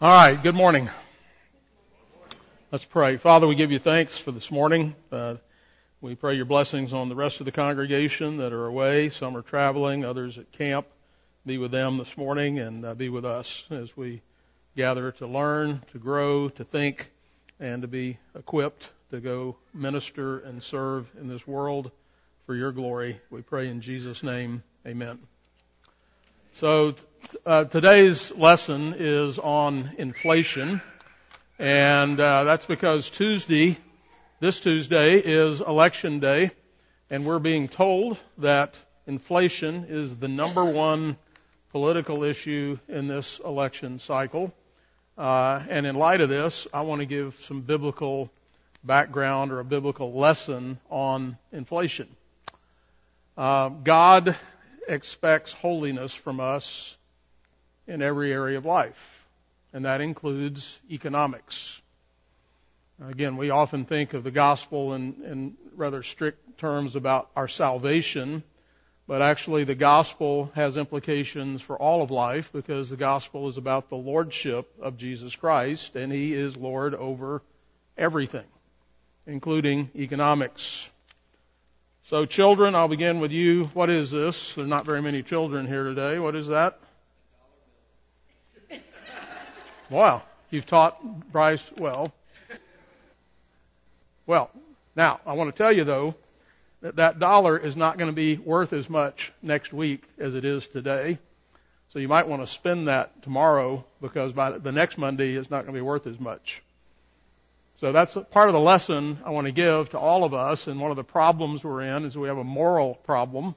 All right, good morning. Let's pray. Father, we give you thanks for this morning. Uh, we pray your blessings on the rest of the congregation that are away. Some are traveling, others at camp. Be with them this morning and uh, be with us as we gather to learn, to grow, to think, and to be equipped to go minister and serve in this world for your glory. We pray in Jesus' name. Amen. So uh, today's lesson is on inflation, and uh, that's because Tuesday, this Tuesday, is election day, and we're being told that inflation is the number one political issue in this election cycle. Uh, and in light of this, I want to give some biblical background or a biblical lesson on inflation. Uh, God expects holiness from us in every area of life, and that includes economics. Again, we often think of the gospel in, in rather strict terms about our salvation, but actually the gospel has implications for all of life because the gospel is about the lordship of Jesus Christ, and he is Lord over everything, including economics. So children, I'll begin with you. What is this? There are not very many children here today. What is that? Wow. You've taught Bryce well. Well, now, I want to tell you though, that that dollar is not going to be worth as much next week as it is today. So you might want to spend that tomorrow because by the next Monday it's not going to be worth as much. So that's part of the lesson I want to give to all of us. And one of the problems we're in is we have a moral problem,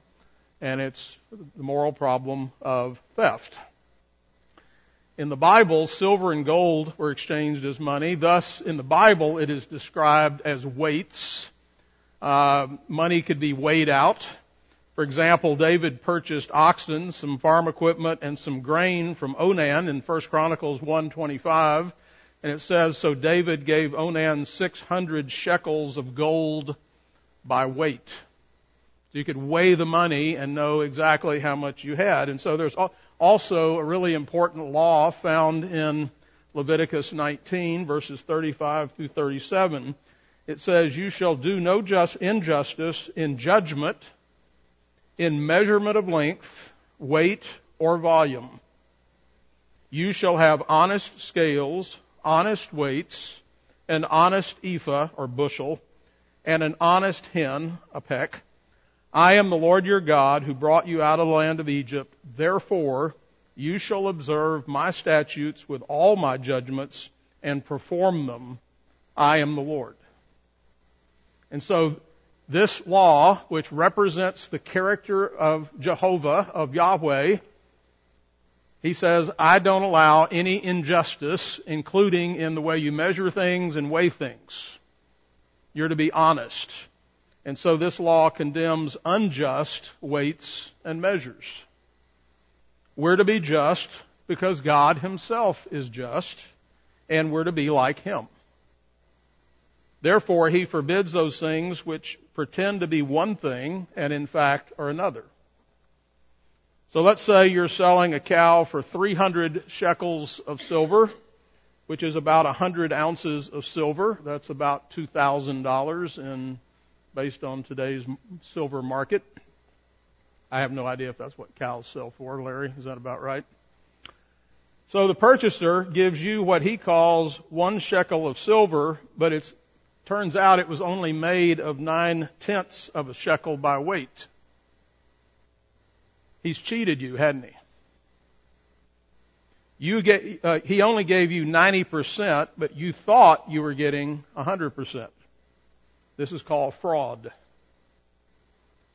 and it's the moral problem of theft. In the Bible, silver and gold were exchanged as money. Thus, in the Bible, it is described as weights. Uh, money could be weighed out. For example, David purchased oxen, some farm equipment, and some grain from Ornan in 1 Chronicles 125 and it says, So David gave Ornan 600 shekels of gold by weight. So you could weigh the money and know exactly how much you had. And so there's also a really important law found in Leviticus 19 verses 35 through 37. It says, You shall do no just injustice in judgment, in measurement of length, weight, or volume. You shall have honest scales, honest weights, an honest ephah or bushel, and an honest hin, a peck. I am the Lord your God who brought you out of the land of Egypt. Therefore, you shall observe my statutes with all my judgments and perform them. I am the Lord. And so this law, which represents the character of Jehovah, of Yahweh, he says, I don't allow any injustice, including in the way you measure things and weigh things. You're to be honest. And so this law condemns unjust weights and measures. We're to be just because God himself is just, and we're to be like him. Therefore, he forbids those things which pretend to be one thing and in fact are another. So let's say you're selling a cow for 300 shekels of silver, which is about 100 ounces of silver. That's about $2,000 in, based on today's silver market. I have no idea if that's what cows sell for, Larry. Is that about right? So the purchaser gives you what he calls one shekel of silver, but it turns out it was only made of nine tenths of a shekel by weight. He's cheated you, hadn't he? You get, uh, he only gave you 90%, but you thought you were getting 100%. This is called fraud.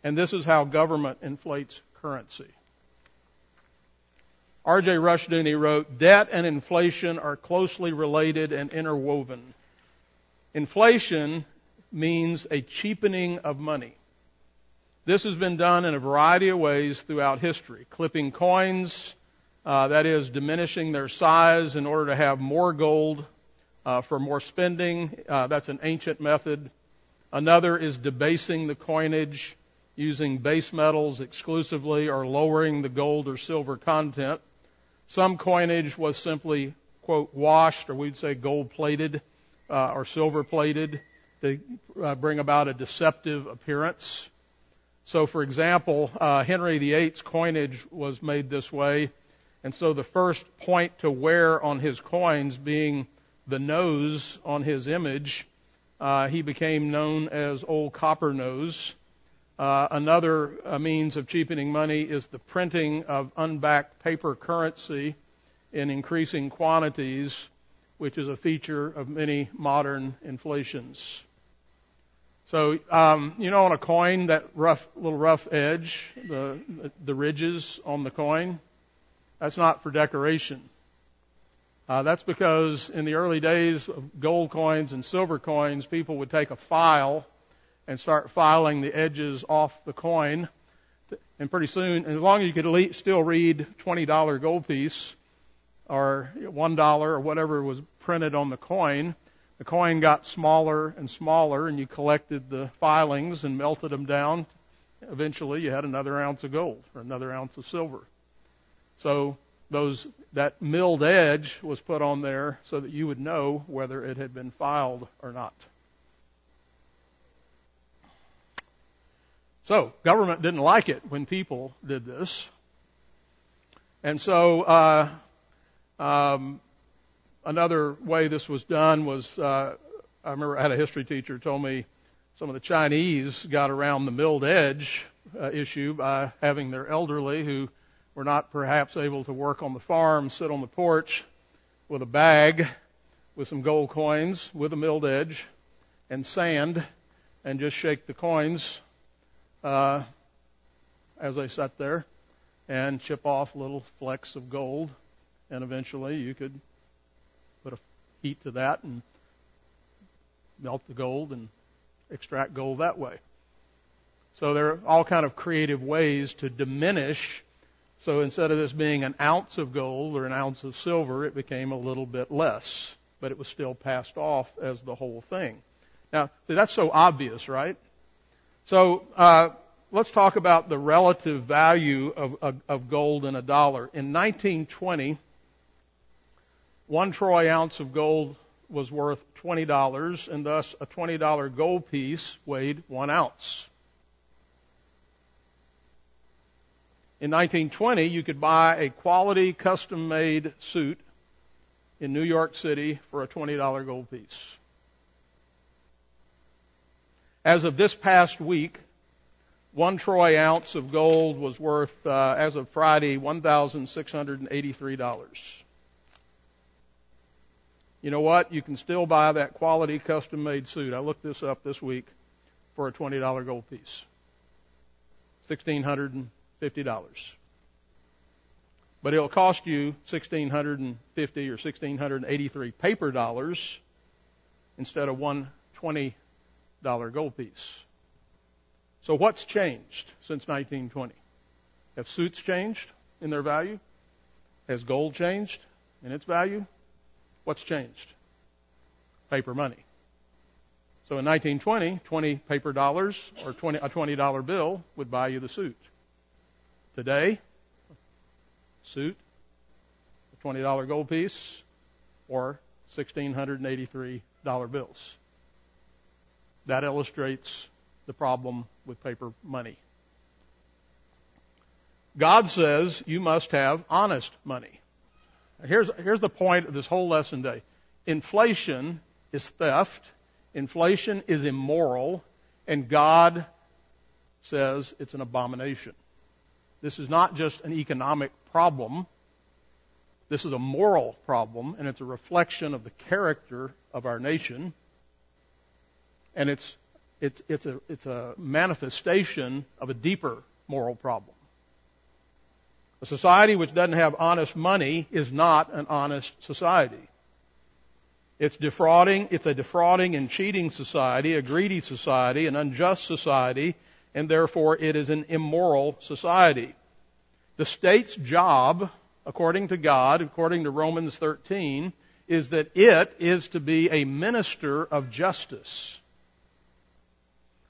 And this is how government inflates currency. R.J. Rushdoony wrote, Debt and inflation are closely related and interwoven. Inflation means a cheapening of money. This has been done in a variety of ways throughout history. Clipping coins, uh, that is, diminishing their size in order to have more gold uh, for more spending. Uh, that's an ancient method. Another is debasing the coinage using base metals exclusively or lowering the gold or silver content. Some coinage was simply quote, washed, or we'd say gold plated, uh, or silver plated to uh, bring about a deceptive appearance. So, for example, uh, Henry VIII's coinage was made this way, and so the first point to wear on his coins being the nose on his image, uh, he became known as Old Copper Nose. Uh, another uh, means of cheapening money is the printing of unbacked paper currency in increasing quantities, which is a feature of many modern inflations. So, um, you know, on a coin, that rough, little rough edge, the, the ridges on the coin, that's not for decoration. Uh, that's because in the early days of gold coins and silver coins, people would take a file and start filing the edges off the coin. And pretty soon, as long as you could still read $20 gold piece or $1 or whatever was printed on the coin, the coin got smaller and smaller and you collected the filings and melted them down. Eventually you had another ounce of gold or another ounce of silver. So those, that milled edge was put on there so that you would know whether it had been filed or not. So government didn't like it when people did this. And so, uh, um, another way this was done was, uh, I remember I had a history teacher told me some of the Chinese got around the milled edge uh, issue by having their elderly who were not perhaps able to work on the farm sit on the porch with a bag with some gold coins with a milled edge and sand and just shake the coins uh, as they sat there and chip off little flecks of gold and eventually you could heat to that and melt the gold and extract gold that way. So there are all kind of creative ways to diminish. So instead of this being an ounce of gold or an ounce of silver, it became a little bit less, but it was still passed off as the whole thing. Now, see, that's so obvious, right? So uh, let's talk about the relative value of, of, of gold in a dollar. In 1920, one troy ounce of gold was worth $20, and thus a $20 gold piece weighed one ounce. In 1920, you could buy a quality custom made suit in New York City for a $20 gold piece. As of this past week, one troy ounce of gold was worth, uh, as of Friday, $1,683. You know what? You can still buy that quality custom made suit. I looked this up this week for a $20 gold piece. $1,650. But it'll cost you 1650 or 1683 paper dollars instead of one $20 gold piece. So what's changed since 1920? Have suits changed in their value? Has gold changed in its value? What's changed? Paper money. So in 1920, 20 paper dollars or 20, a $20 bill would buy you the suit. Today, suit, a $20 gold piece, or $1,683 bills. That illustrates the problem with paper money. God says you must have honest money. Here's, here's the point of this whole lesson day. Inflation is theft. Inflation is immoral. And God says it's an abomination. This is not just an economic problem. This is a moral problem, and it's a reflection of the character of our nation. And it's, it's, it's, a, it's a manifestation of a deeper moral problem. A society which doesn't have honest money is not an honest society. It's defrauding, it's a defrauding and cheating society, a greedy society, an unjust society, and therefore it is an immoral society. The state's job, according to God, according to Romans 13, is that it is to be a minister of justice.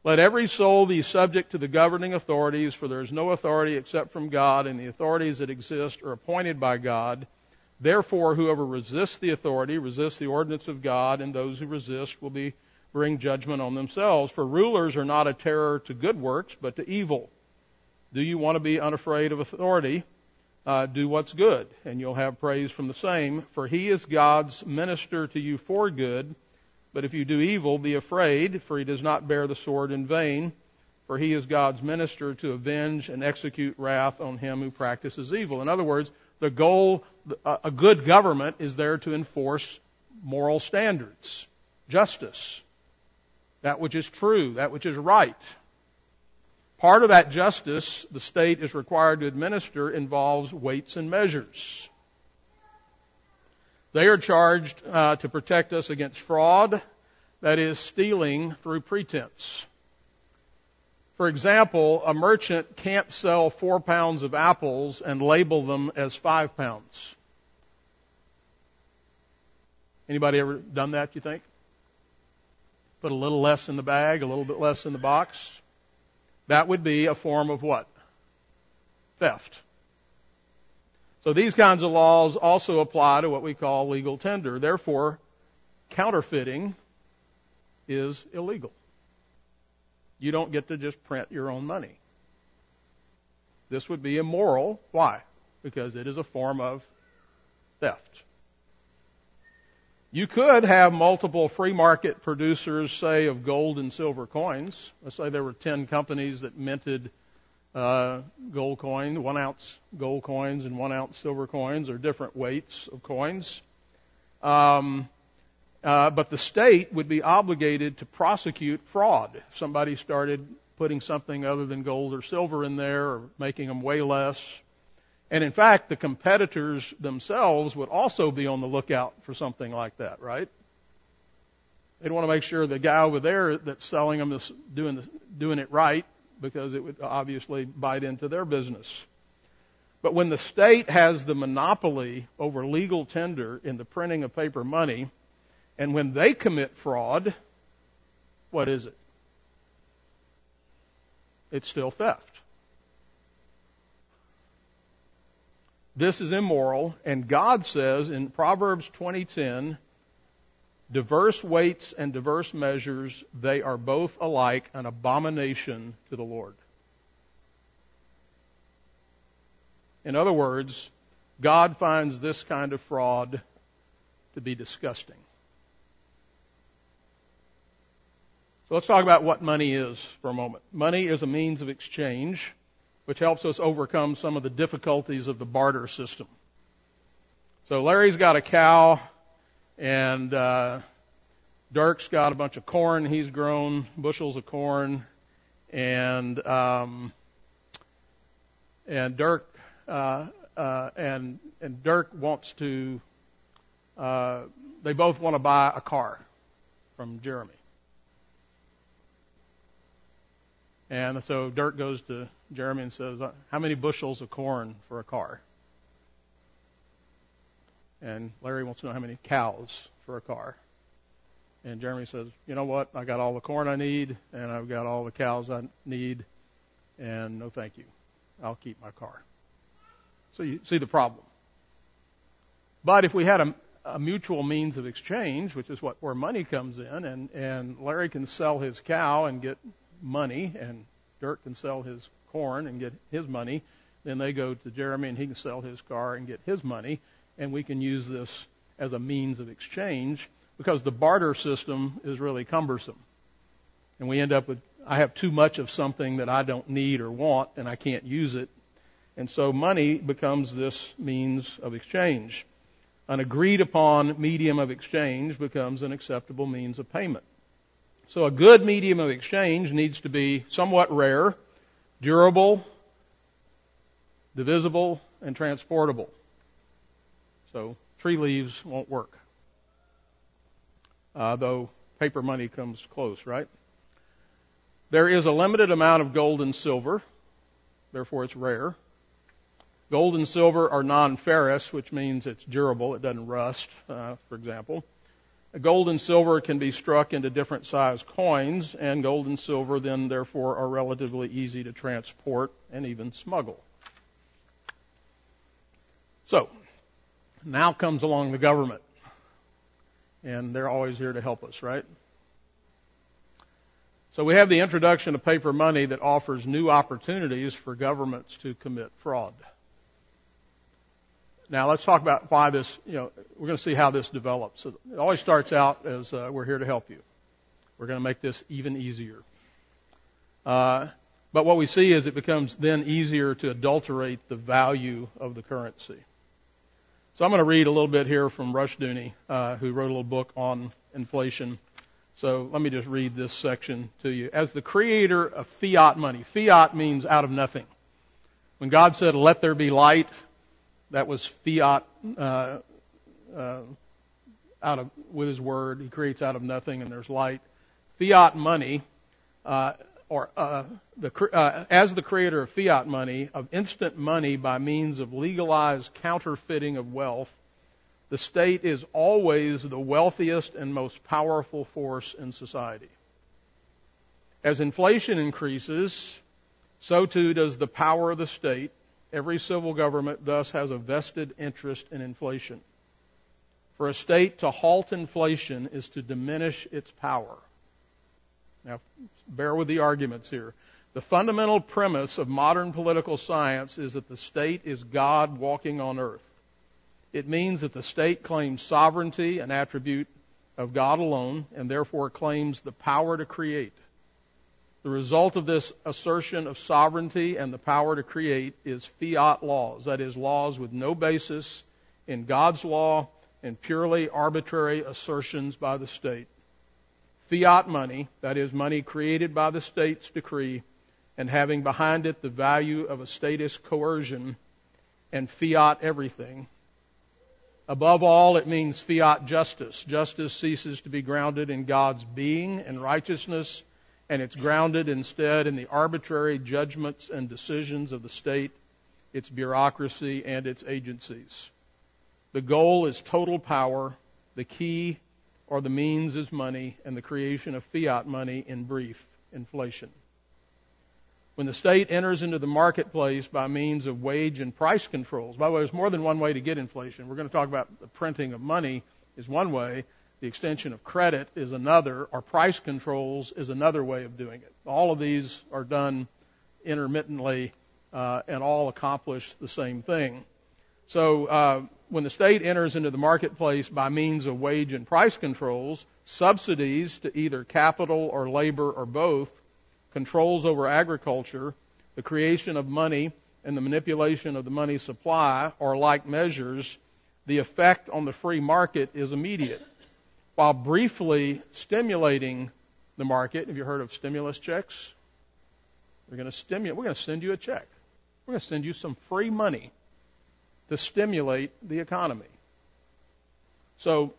Let every soul be subject to the governing authorities, for there is no authority except from God, and the authorities that exist are appointed by God. Therefore, whoever resists the authority resists the ordinance of God, and those who resist will be bring judgment on themselves. For rulers are not a terror to good works, but to evil. Do you want to be unafraid of authority? Uh, do what's good, and you'll have praise from the same. For he is God's minister to you for good. But if you do evil, be afraid, for he does not bear the sword in vain. For he is God's minister to avenge and execute wrath on him who practices evil. In other words, the goal, a good government is there to enforce moral standards, justice, that which is true, that which is right. Part of that justice the state is required to administer involves weights and measures. They are charged uh, to protect us against fraud, that is, stealing through pretense. For example, a merchant can't sell four pounds of apples and label them as five pounds. Anybody ever done that, you think? Put a little less in the bag, a little bit less in the box. That would be a form of what? Theft. So these kinds of laws also apply to what we call legal tender. Therefore, counterfeiting is illegal. You don't get to just print your own money. This would be immoral. Why? Because it is a form of theft. You could have multiple free market producers, say, of gold and silver coins. Let's say there were 10 companies that minted uh, gold coin, one ounce gold coins and one ounce silver coins, are different weights of coins. Um, uh, but the state would be obligated to prosecute fraud. If somebody started putting something other than gold or silver in there or making them weigh less. And in fact, the competitors themselves would also be on the lookout for something like that, right? They'd want to make sure the guy over there that's selling them is doing, doing it right because it would obviously bite into their business. But when the state has the monopoly over legal tender in the printing of paper money, and when they commit fraud, what is it? It's still theft. This is immoral, and God says in Proverbs 20:10, diverse weights and diverse measures, they are both alike an abomination to the Lord. In other words, God finds this kind of fraud to be disgusting. So let's talk about what money is for a moment. Money is a means of exchange which helps us overcome some of the difficulties of the barter system. So Larry's got a cow, and uh, Dirk's got a bunch of corn he's grown, bushels of corn, and um, and Dirk uh, uh, and and Dirk wants to. Uh, they both want to buy a car from Jeremy. And so Dirk goes to Jeremy and says, uh, How many bushels of corn for a car? And Larry wants to know how many cows for a car. And Jeremy says, You know what? I got all the corn I need, and I've got all the cows I need, and no thank you. I'll keep my car. So you see the problem. But if we had a, a mutual means of exchange, which is what where money comes in, and, and Larry can sell his cow and get money, and Dirk can sell his corn and get his money. Then they go to Jeremy, and he can sell his car and get his money, and we can use this as a means of exchange because the barter system is really cumbersome. And we end up with, I have too much of something that I don't need or want, and I can't use it. And so money becomes this means of exchange. An agreed upon medium of exchange becomes an acceptable means of payment. So a good medium of exchange needs to be somewhat rare, durable, divisible, and transportable. So tree leaves won't work. Uh, though paper money comes close, right? There is a limited amount of gold and silver, therefore it's rare. Gold and silver are non-ferrous, which means it's durable, it doesn't rust, uh, for example. Gold and silver can be struck into different size coins, and gold and silver then therefore are relatively easy to transport and even smuggle. So, Now comes along the government. And they're always here to help us, right? So we have the introduction of paper money that offers new opportunities for governments to commit fraud. Now let's talk about why this, you know, we're going to see how this develops. It always starts out as uh, we're here to help you. We're going to make this even easier. Uh, but what we see is it becomes then easier to adulterate the value of the currency. So I'm going to read a little bit here from Rushdoony, uh, who wrote a little book on inflation. So let me just read this section to you. As the creator of fiat money, fiat means out of nothing. When God said, let there be light, that was fiat, uh, uh, out of, with his word. He creates out of nothing and there's light. Fiat money, uh, or uh, the, uh, as the creator of fiat money, of instant money by means of legalized counterfeiting of wealth, the state is always the wealthiest and most powerful force in society. As inflation increases, so too does the power of the state. Every civil government thus has a vested interest in inflation. For a state to halt inflation is to diminish its power. Now, bear with the arguments here. The fundamental premise of modern political science is that the state is God walking on earth. It means that the state claims sovereignty, an attribute of God alone, and therefore claims the power to create. The result of this assertion of sovereignty and the power to create is fiat laws, that is, laws with no basis in God's law and purely arbitrary assertions by the state fiat money, that is, money created by the state's decree, and having behind it the value of a statist coercion and fiat everything. Above all, it means fiat justice. Justice ceases to be grounded in God's being and righteousness, and it's grounded instead in the arbitrary judgments and decisions of the state, its bureaucracy, and its agencies. The goal is total power. The key or the means is money and the creation of fiat money in brief, inflation. When the state enters into the marketplace by means of wage and price controls, by the way, there's more than one way to get inflation. We're going to talk about the printing of money is one way, the extension of credit is another, or price controls is another way of doing it. All of these are done intermittently uh, and all accomplish the same thing. So uh, when the state enters into the marketplace by means of wage and price controls, subsidies to either capital or labor or both, controls over agriculture, the creation of money, and the manipulation of the money supply or like measures, the effect on the free market is immediate. While briefly stimulating the market, have you heard of stimulus checks? We're going to stimulate, we're going to send you a check. We're going to send you some free money to stimulate the economy. So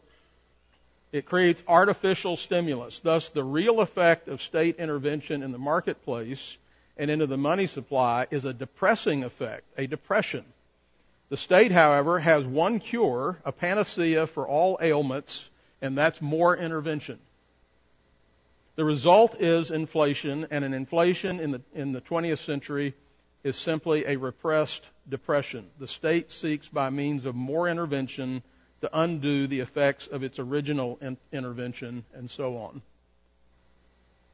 it creates artificial stimulus. Thus, the real effect of state intervention in the marketplace and into the money supply is a depressing effect, a depression. The state, however, has one cure, a panacea for all ailments, and that's more intervention. The result is inflation, and an inflation in the, in the 20th century is simply a repressed depression. The state seeks by means of more intervention to undo the effects of its original in- intervention and so on.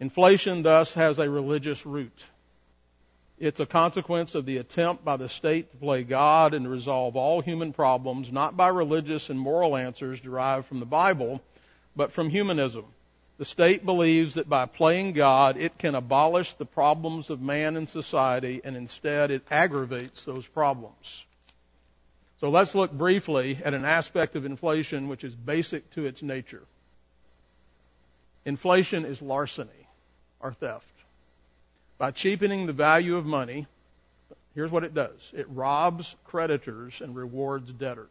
Inflation thus has a religious root. It's a consequence of the attempt by the state to play God and to resolve all human problems, not by religious and moral answers derived from the Bible, but from humanism. The state believes that by playing God, it can abolish the problems of man and society, and instead it aggravates those problems. So let's look briefly at an aspect of inflation which is basic to its nature. Inflation is larceny, or theft. By cheapening the value of money, here's what it does it robs creditors and rewards debtors.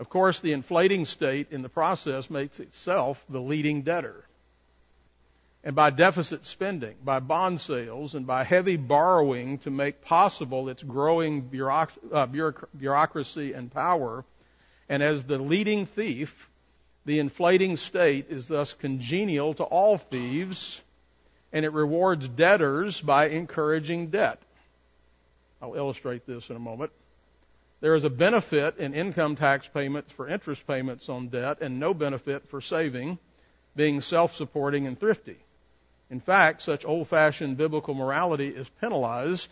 Of course, the inflating state in the process makes itself the leading debtor. And by deficit spending, by bond sales, and by heavy borrowing to make possible its growing uh, bureaucracy and power, and as the leading thief, the inflating state is thus congenial to all thieves, and it rewards debtors by encouraging debt. I'll illustrate this in a moment. There is a benefit in income tax payments for interest payments on debt and no benefit for saving, being self-supporting and thrifty. In fact, such old-fashioned biblical morality is penalized.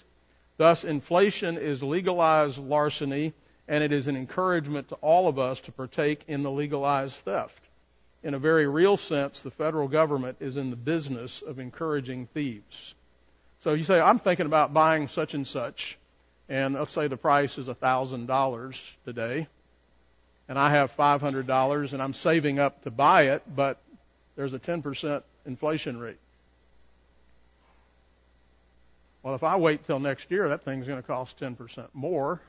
Thus, inflation is legalized larceny and it is an encouragement to all of us to partake in the legalized theft. In a very real sense, the federal government is in the business of encouraging thieves. So you say, I'm thinking about buying such and such, and let's say the price is a $1,000 today, and I have $500 and I'm saving up to buy it, but there's a 10% inflation rate. Well, if I wait till next year, that thing's going to cost 10% more.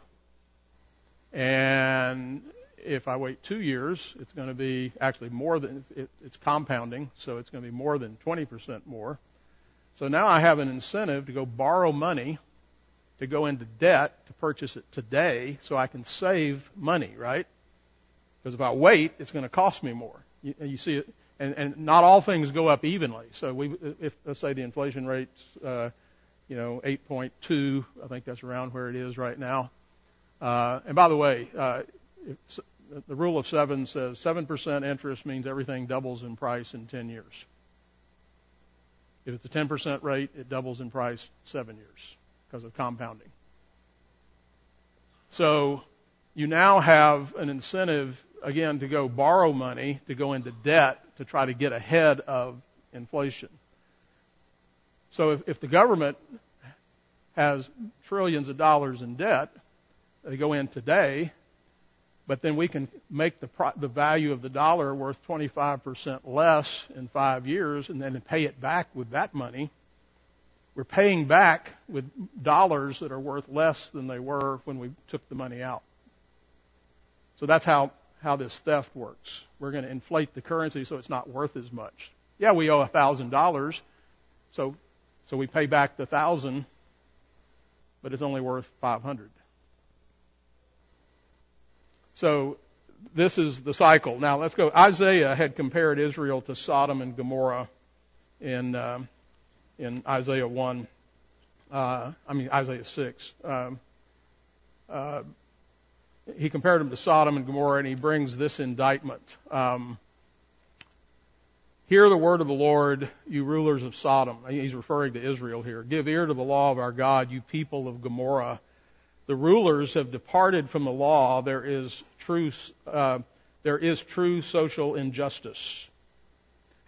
And if I wait two years, it's going to be actually more than, it, it's compounding, so it's going to be more than 20% more. So now I have an incentive to go borrow money, to go into debt to purchase it today so I can save money, right? Because if I wait, it's going to cost me more. You, you see it, and, and not all things go up evenly. So we, if let's say the inflation rate's, uh, you know, 8.2, I think that's around where it is right now. Uh, and by the way, uh, the rule of seven says 7% interest means everything doubles in price in 10 years. If it's a 10% rate, it doubles in price seven years because of compounding. So you now have an incentive, again, to go borrow money, to go into debt to try to get ahead of inflation. So if, if the government has trillions of dollars in debt, they go in today, but then we can make the the value of the dollar worth 25% less in five years, and then pay it back with that money. We're paying back with dollars that are worth less than they were when we took the money out. So that's how how this theft works. We're going to inflate the currency so it's not worth as much. Yeah, we owe a thousand dollars, so so we pay back the thousand, but it's only worth five hundred. So this is the cycle. Now let's go. Isaiah had compared Israel to Sodom and Gomorrah in uh, in Isaiah one. Uh, I mean Isaiah six. Um, uh, he compared them to Sodom and Gomorrah, and he brings this indictment. Um, Hear the word of the Lord, you rulers of Sodom. He's referring to Israel here. Give ear to the law of our God, you people of Gomorrah. The rulers have departed from the law. There is true, uh, there is true social injustice.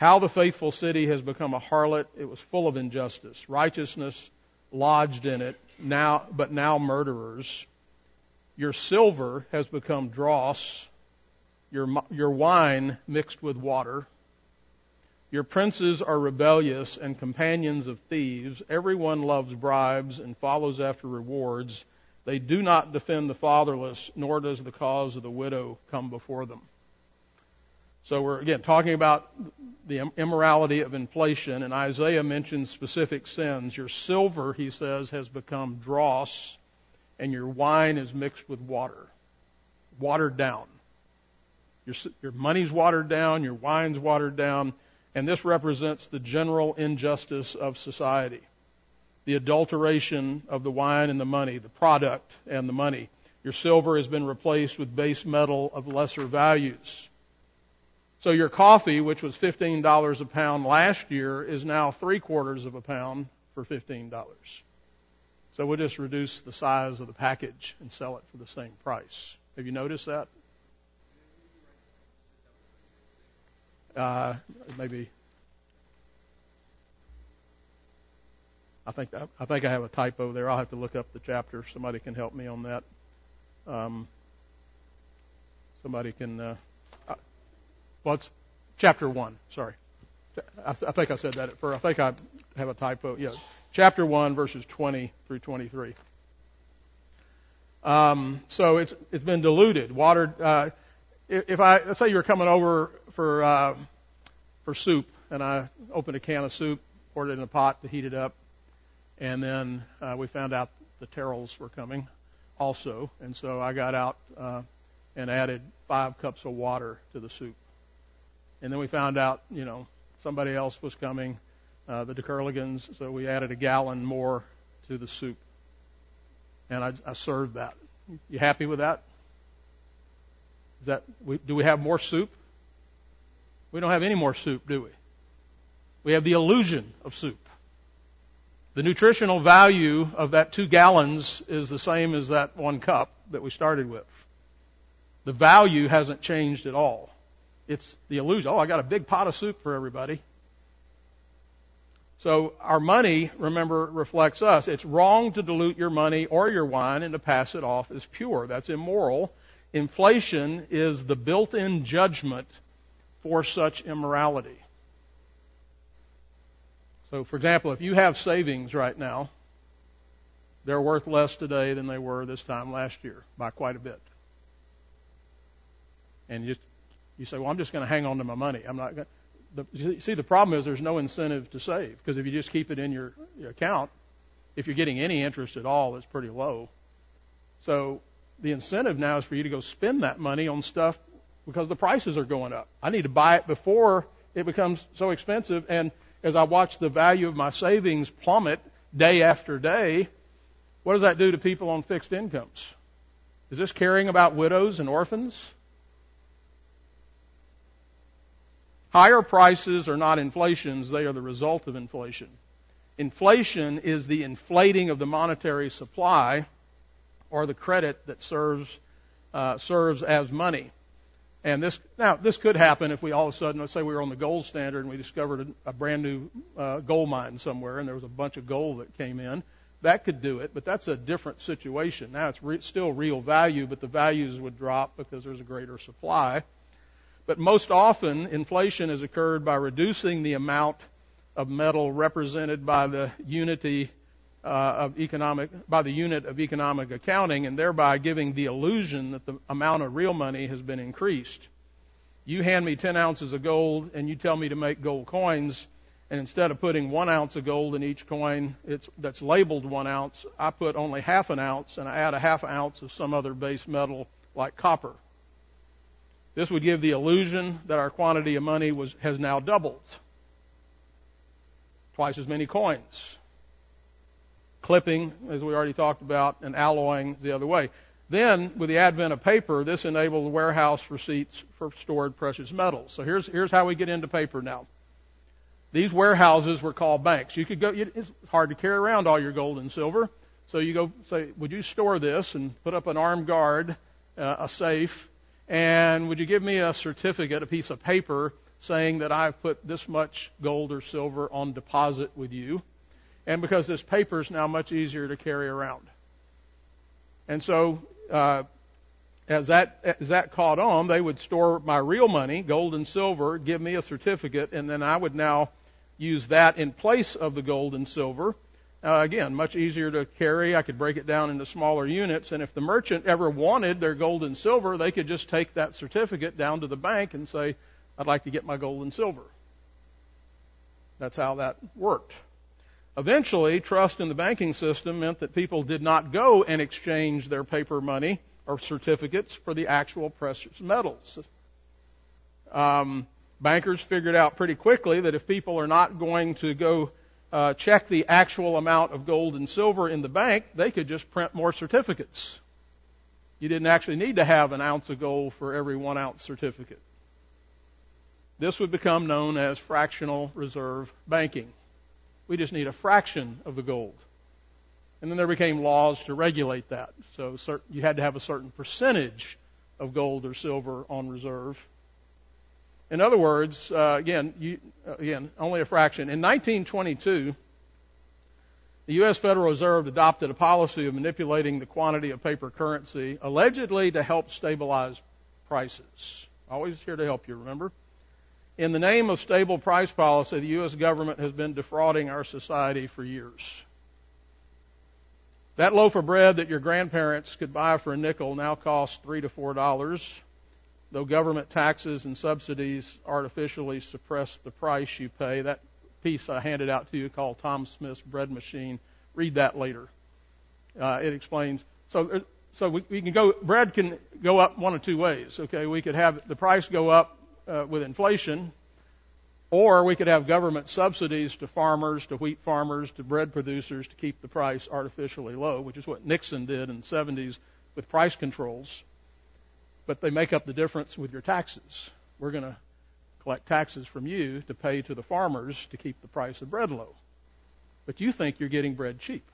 How the faithful city has become a harlot. It was full of injustice. Righteousness lodged in it, now, but now murderers. Your silver has become dross. Your, your wine mixed with water. Your princes are rebellious and companions of thieves. Everyone loves bribes and follows after rewards. They do not defend the fatherless, nor does the cause of the widow come before them. So we're again talking about the immorality of inflation, and Isaiah mentions specific sins. Your silver, he says, has become dross, and your wine is mixed with water, watered down. Your, your money's watered down, your wine's watered down, and this represents the general injustice of society the adulteration of the wine and the money, the product and the money. Your silver has been replaced with base metal of lesser values. So your coffee, which was $15 a pound last year, is now three quarters of a pound for $15. So we'll just reduce the size of the package and sell it for the same price. Have you noticed that? Uh, maybe I think I think I have a typo there. I'll have to look up the chapter. Somebody can help me on that. Um, somebody can. Uh, well, it's chapter one. Sorry, I, I think I said that at first. I think I have a typo. Yes, chapter one, verses 20 through 23. Um, so it's it's been diluted, watered. Uh, if I let's say you're coming over for uh, for soup, and I opened a can of soup, poured it in a pot to heat it up, and then uh, we found out the Terrells were coming also. And so I got out uh, and added five cups of water to the soup. And then we found out, you know, somebody else was coming, uh, the DeCurligans, so we added a gallon more to the soup. And I, I served that. You happy with that? Is that we, do we have more soup? We don't have any more soup, do we? We have the illusion of soup. The nutritional value of that two gallons is the same as that one cup that we started with. The value hasn't changed at all. It's the illusion. Oh, I got a big pot of soup for everybody. So our money, remember, reflects us. It's wrong to dilute your money or your wine and to pass it off as pure. That's immoral. Inflation is the built-in judgment for such immorality. So, for example, if you have savings right now, they're worth less today than they were this time last year by quite a bit. And you, you say, well, I'm just going to hang on to my money. I'm not going the, see, the problem is there's no incentive to save because if you just keep it in your, your account, if you're getting any interest at all, it's pretty low. So the incentive now is for you to go spend that money on stuff because the prices are going up. I need to buy it before it becomes so expensive. And as I watch the value of my savings plummet day after day, what does that do to people on fixed incomes? Is this caring about widows and orphans? Higher prices are not inflations, they are the result of inflation. Inflation is the inflating of the monetary supply or the credit that serves uh, serves as money. And this now this could happen if we all of a sudden, let's say we were on the gold standard and we discovered a, a brand new uh, gold mine somewhere and there was a bunch of gold that came in. That could do it, but that's a different situation. Now it's re- still real value, but the values would drop because there's a greater supply. But most often, inflation has occurred by reducing the amount of metal represented by the unity uh, of economic, by the unit of economic accounting, and thereby giving the illusion that the amount of real money has been increased. You hand me 10 ounces of gold, and you tell me to make gold coins, and instead of putting one ounce of gold in each coin it's, that's labeled one ounce, I put only half an ounce, and I add a half ounce of some other base metal like copper. This would give the illusion that our quantity of money was, has now doubled. Twice as many coins. Clipping, as we already talked about, and alloying the other way. Then, with the advent of paper, this enabled warehouse receipts for stored precious metals. So here's, here's how we get into paper now. These warehouses were called banks. You could go, it's hard to carry around all your gold and silver. So you go say, would you store this and put up an armed guard, uh, a safe, and would you give me a certificate, a piece of paper saying that I've put this much gold or silver on deposit with you? And because this paper is now much easier to carry around. And so, uh, as that as that caught on, they would store my real money, gold and silver, give me a certificate, and then I would now use that in place of the gold and silver uh, again, much easier to carry. I could break it down into smaller units. And if the merchant ever wanted their gold and silver, they could just take that certificate down to the bank and say, I'd like to get my gold and silver. That's how that worked. Eventually, trust in the banking system meant that people did not go and exchange their paper money or certificates for the actual precious metals. Um, bankers figured out pretty quickly that if people are not going to go uh, check the actual amount of gold and silver in the bank, they could just print more certificates. You didn't actually need to have an ounce of gold for every one ounce certificate. This would become known as fractional reserve banking. We just need a fraction of the gold. And then there became laws to regulate that. So you had to have a certain percentage of gold or silver on reserve. In other words, uh, again, you, uh, again, only a fraction. In 1922, the U.S. Federal Reserve adopted a policy of manipulating the quantity of paper currency, allegedly to help stabilize prices. Always here to help you, remember? In the name of stable price policy, the U.S. government has been defrauding our society for years. That loaf of bread that your grandparents could buy for a nickel now costs three to four dollars though government taxes and subsidies artificially suppress the price you pay. That piece I handed out to you called Tom Smith's Bread Machine. Read that later. Uh, it explains. So, so we, we can go. Bread can go up one of two ways. Okay, we could have the price go up uh, with inflation, or we could have government subsidies to farmers, to wheat farmers, to bread producers to keep the price artificially low, which is what Nixon did in the 70s with price controls, but they make up the difference with your taxes. We're going to collect taxes from you to pay to the farmers to keep the price of bread low. But you think you're getting bread cheap.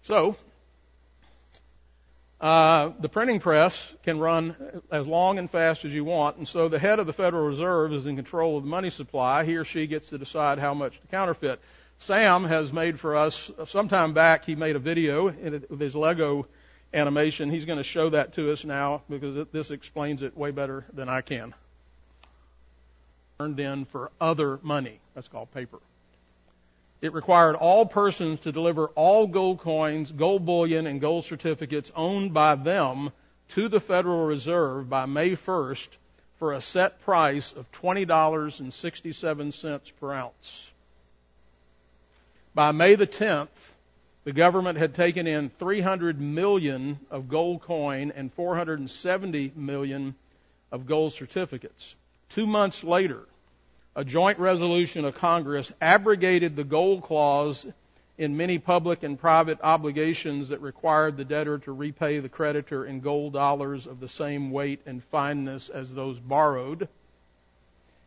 So, uh, the printing press can run as long and fast as you want, and so the head of the Federal Reserve is in control of the money supply. He or she gets to decide how much to counterfeit. Sam has made for us, some time back, he made a video with his Lego animation. He's going to show that to us now because this explains it way better than I can. Turned in for other money. That's called paper. It required all persons to deliver all gold coins, gold bullion, and gold certificates owned by them to the Federal Reserve by May 1st for a set price of $20.67 per ounce. By May the 10th, the government had taken in 300 million of gold coin and 470 million of gold certificates. Two months later, a joint resolution of Congress abrogated the gold clause in many public and private obligations that required the debtor to repay the creditor in gold dollars of the same weight and fineness as those borrowed.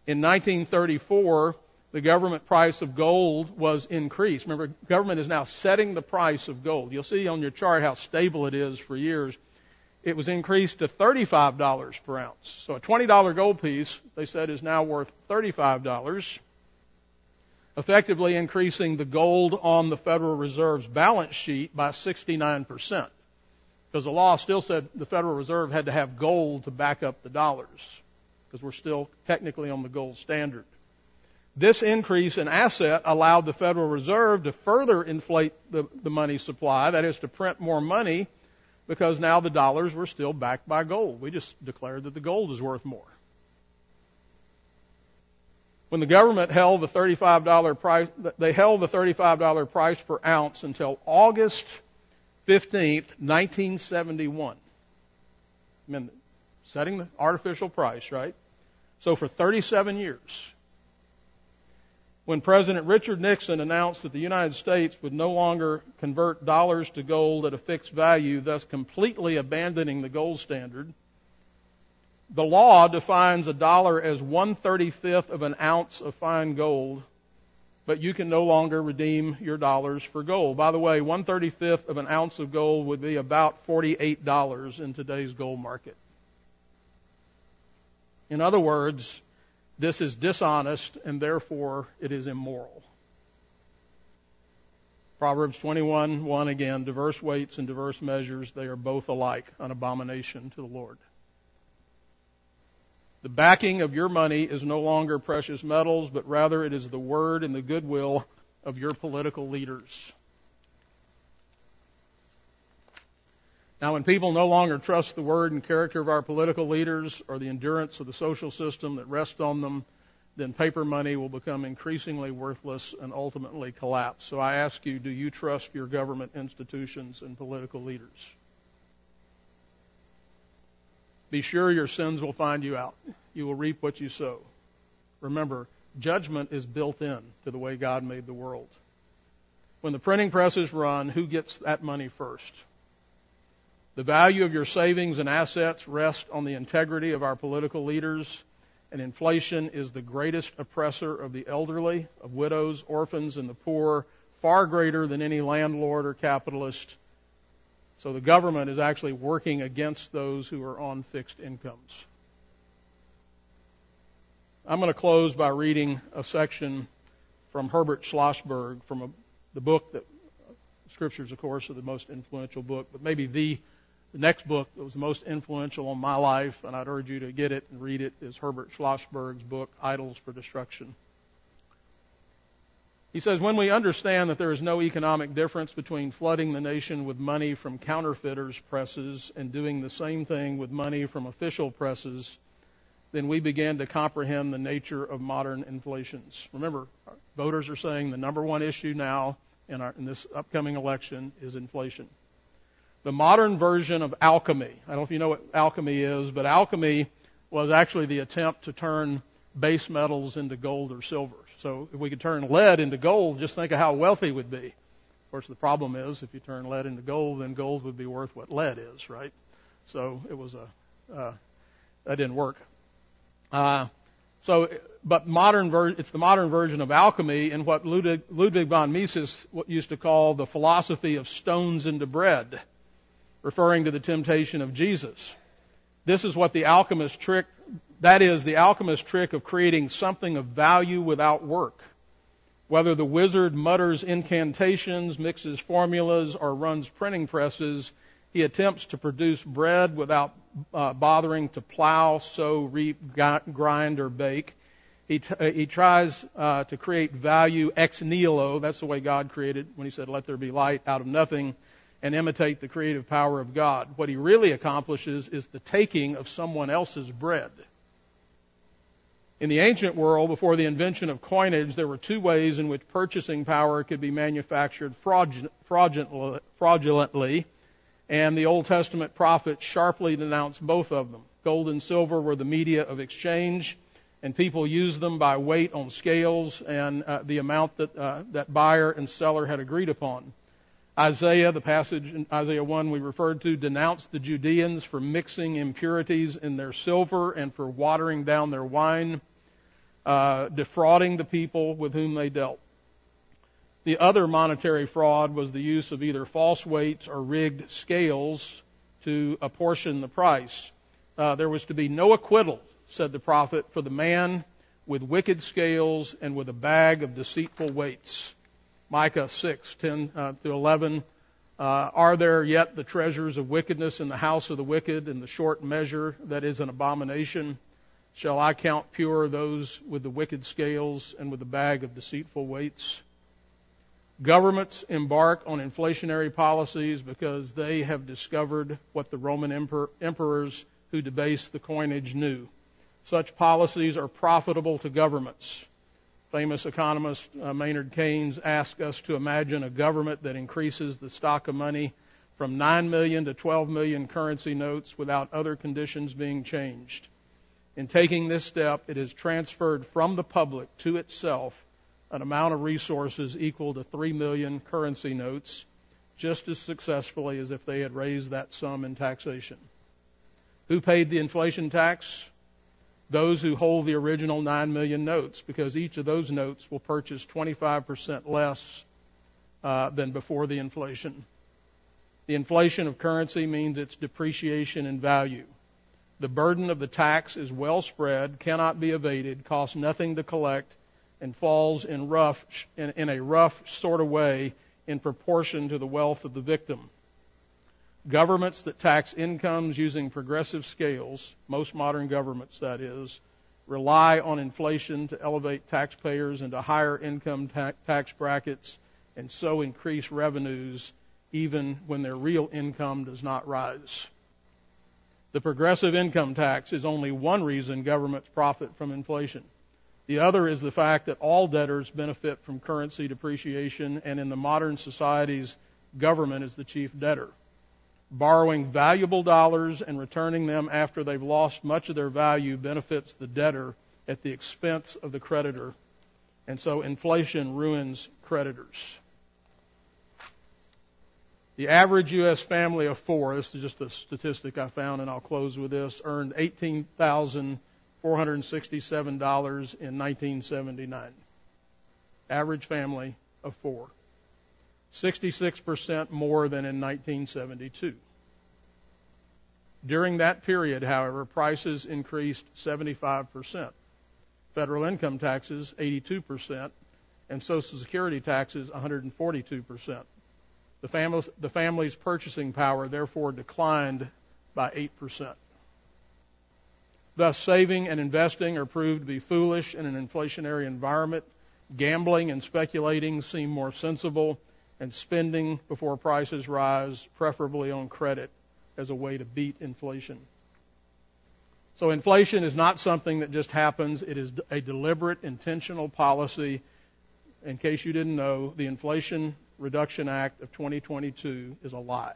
In 1934, the government price of gold was increased. Remember, government is now setting the price of gold. You'll see on your chart how stable it is for years it was increased to $35 per ounce. So a $20 gold piece, they said, is now worth $35, effectively increasing the gold on the Federal Reserve's balance sheet by 69%. Because the law still said the Federal Reserve had to have gold to back up the dollars, because we're still technically on the gold standard. This increase in asset allowed the Federal Reserve to further inflate the, the money supply, that is to print more money because now the dollars were still backed by gold. We just declared that the gold is worth more. When the government held the $35 price, they held the $35 price per ounce until August 15th, 1971. I mean, setting the artificial price, right? So for 37 years, when President Richard Nixon announced that the United States would no longer convert dollars to gold at a fixed value, thus completely abandoning the gold standard. The law defines a dollar as one thirty-fifth of an ounce of fine gold, but you can no longer redeem your dollars for gold. By the way, one thirty-fifth of an ounce of gold would be about forty-eight dollars in today's gold market. In other words, this is dishonest and therefore it is immoral. Proverbs 21, 1 again, diverse weights and diverse measures, they are both alike, an abomination to the Lord. The backing of your money is no longer precious metals, but rather it is the word and the goodwill of your political leaders. Now, when people no longer trust the word and character of our political leaders or the endurance of the social system that rests on them, then paper money will become increasingly worthless and ultimately collapse. So I ask you, do you trust your government institutions and political leaders? Be sure your sins will find you out. You will reap what you sow. Remember, judgment is built in to the way God made the world. When the printing presses run, who gets that money first? The value of your savings and assets rest on the integrity of our political leaders, and inflation is the greatest oppressor of the elderly, of widows, orphans, and the poor, far greater than any landlord or capitalist. So the government is actually working against those who are on fixed incomes. I'm going to close by reading a section from Herbert Schlossberg from a, the book that scriptures, of course, are the most influential book, but maybe the the next book that was the most influential on my life, and I'd urge you to get it and read it, is Herbert Schlossberg's book, Idols for Destruction. He says, when we understand that there is no economic difference between flooding the nation with money from counterfeiters' presses and doing the same thing with money from official presses, then we begin to comprehend the nature of modern inflations. Remember, voters are saying the number one issue now in, our, in this upcoming election is inflation the modern version of alchemy. I don't know if you know what alchemy is, but alchemy was actually the attempt to turn base metals into gold or silver. So if we could turn lead into gold, just think of how wealthy we'd be. Of course, the problem is if you turn lead into gold, then gold would be worth what lead is, right? So it was a uh, that didn't work. Uh, so, but modern ver- it's the modern version of alchemy in what Ludwig, Ludwig von Mises used to call the philosophy of stones into bread, referring to the temptation of Jesus. This is what the alchemist trick, that is the alchemist trick of creating something of value without work. Whether the wizard mutters incantations, mixes formulas, or runs printing presses, he attempts to produce bread without uh, bothering to plow, sow, reap, grind, or bake. He, t- uh, he tries uh, to create value ex nihilo. That's the way God created when He said, "Let there be light," out of nothing, and imitate the creative power of God. What He really accomplishes is the taking of someone else's bread. In the ancient world, before the invention of coinage, there were two ways in which purchasing power could be manufactured fraudulently, and the Old Testament prophets sharply denounced both of them. Gold and silver were the media of exchange, and people used them by weight on scales and uh, the amount that uh, that buyer and seller had agreed upon. Isaiah, the passage in Isaiah 1 we referred to, denounced the Judeans for mixing impurities in their silver and for watering down their wine uh, defrauding the people with whom they dealt. The other monetary fraud was the use of either false weights or rigged scales to apportion the price. Uh, there was to be no acquittal, said the prophet, for the man with wicked scales and with a bag of deceitful weights. Micah 6, 10 uh, to 11. Uh, are there yet the treasures of wickedness in the house of the wicked, and the short measure that is an abomination? Shall I count pure those with the wicked scales and with the bag of deceitful weights? Governments embark on inflationary policies because they have discovered what the Roman emperor, emperors who debased the coinage knew. Such policies are profitable to governments. Famous economist uh, Maynard Keynes asked us to imagine a government that increases the stock of money from 9 million to 12 million currency notes without other conditions being changed. In taking this step, it has transferred from the public to itself an amount of resources equal to 3 million currency notes just as successfully as if they had raised that sum in taxation. Who paid the inflation tax? Those who hold the original 9 million notes, because each of those notes will purchase 25% less uh, than before the inflation. The inflation of currency means its depreciation in value. The burden of the tax is well spread, cannot be evaded, costs nothing to collect, and falls in rough in, in a rough sort of way in proportion to the wealth of the victim. Governments that tax incomes using progressive scales, most modern governments that is, rely on inflation to elevate taxpayers into higher income ta- tax brackets and so increase revenues even when their real income does not rise. The progressive income tax is only one reason governments profit from inflation. The other is the fact that all debtors benefit from currency depreciation, and in the modern societies, government is the chief debtor. Borrowing valuable dollars and returning them after they've lost much of their value benefits the debtor at the expense of the creditor. And so inflation ruins creditors. The average U.S. family of four, this is just a statistic I found, and I'll close with this, earned $18,467 in 1979. Average family of four. 66% more than in 1972. During that period, however, prices increased 75%. Federal income taxes, 82%, and Social Security taxes, 142%. The, the family's purchasing power therefore declined by 8%. Thus, saving and investing are proved to be foolish in an inflationary environment. Gambling and speculating seem more sensible, and spending before prices rise, preferably on credit, as a way to beat inflation. So, inflation is not something that just happens, it is a deliberate, intentional policy. In case you didn't know, the Inflation Reduction Act of 2022 is a lie.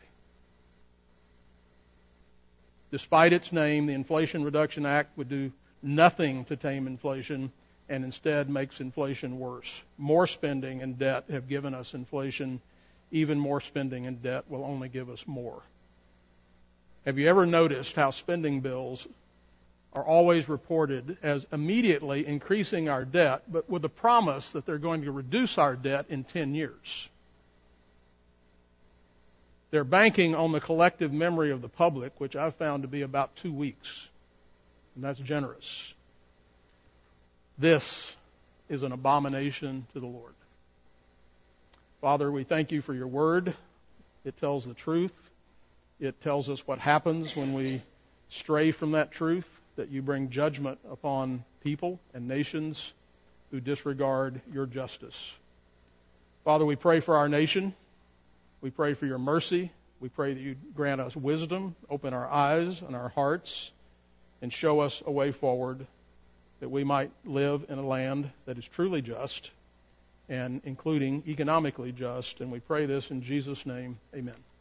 Despite its name, the Inflation Reduction Act would do nothing to tame inflation and instead makes inflation worse. More spending and debt have given us inflation even more spending and debt will only give us more. Have you ever noticed how spending bills are always reported as immediately increasing our debt, but with a promise that they're going to reduce our debt in 10 years? They're banking on the collective memory of the public, which I've found to be about two weeks. And that's generous. This is an abomination to the Lord. Father, we thank you for your word. It tells the truth. It tells us what happens when we stray from that truth, that you bring judgment upon people and nations who disregard your justice. Father, we pray for our nation. We pray for your mercy. We pray that you grant us wisdom, open our eyes and our hearts, and show us a way forward that we might live in a land that is truly just and including economically just. And we pray this in Jesus' name. Amen.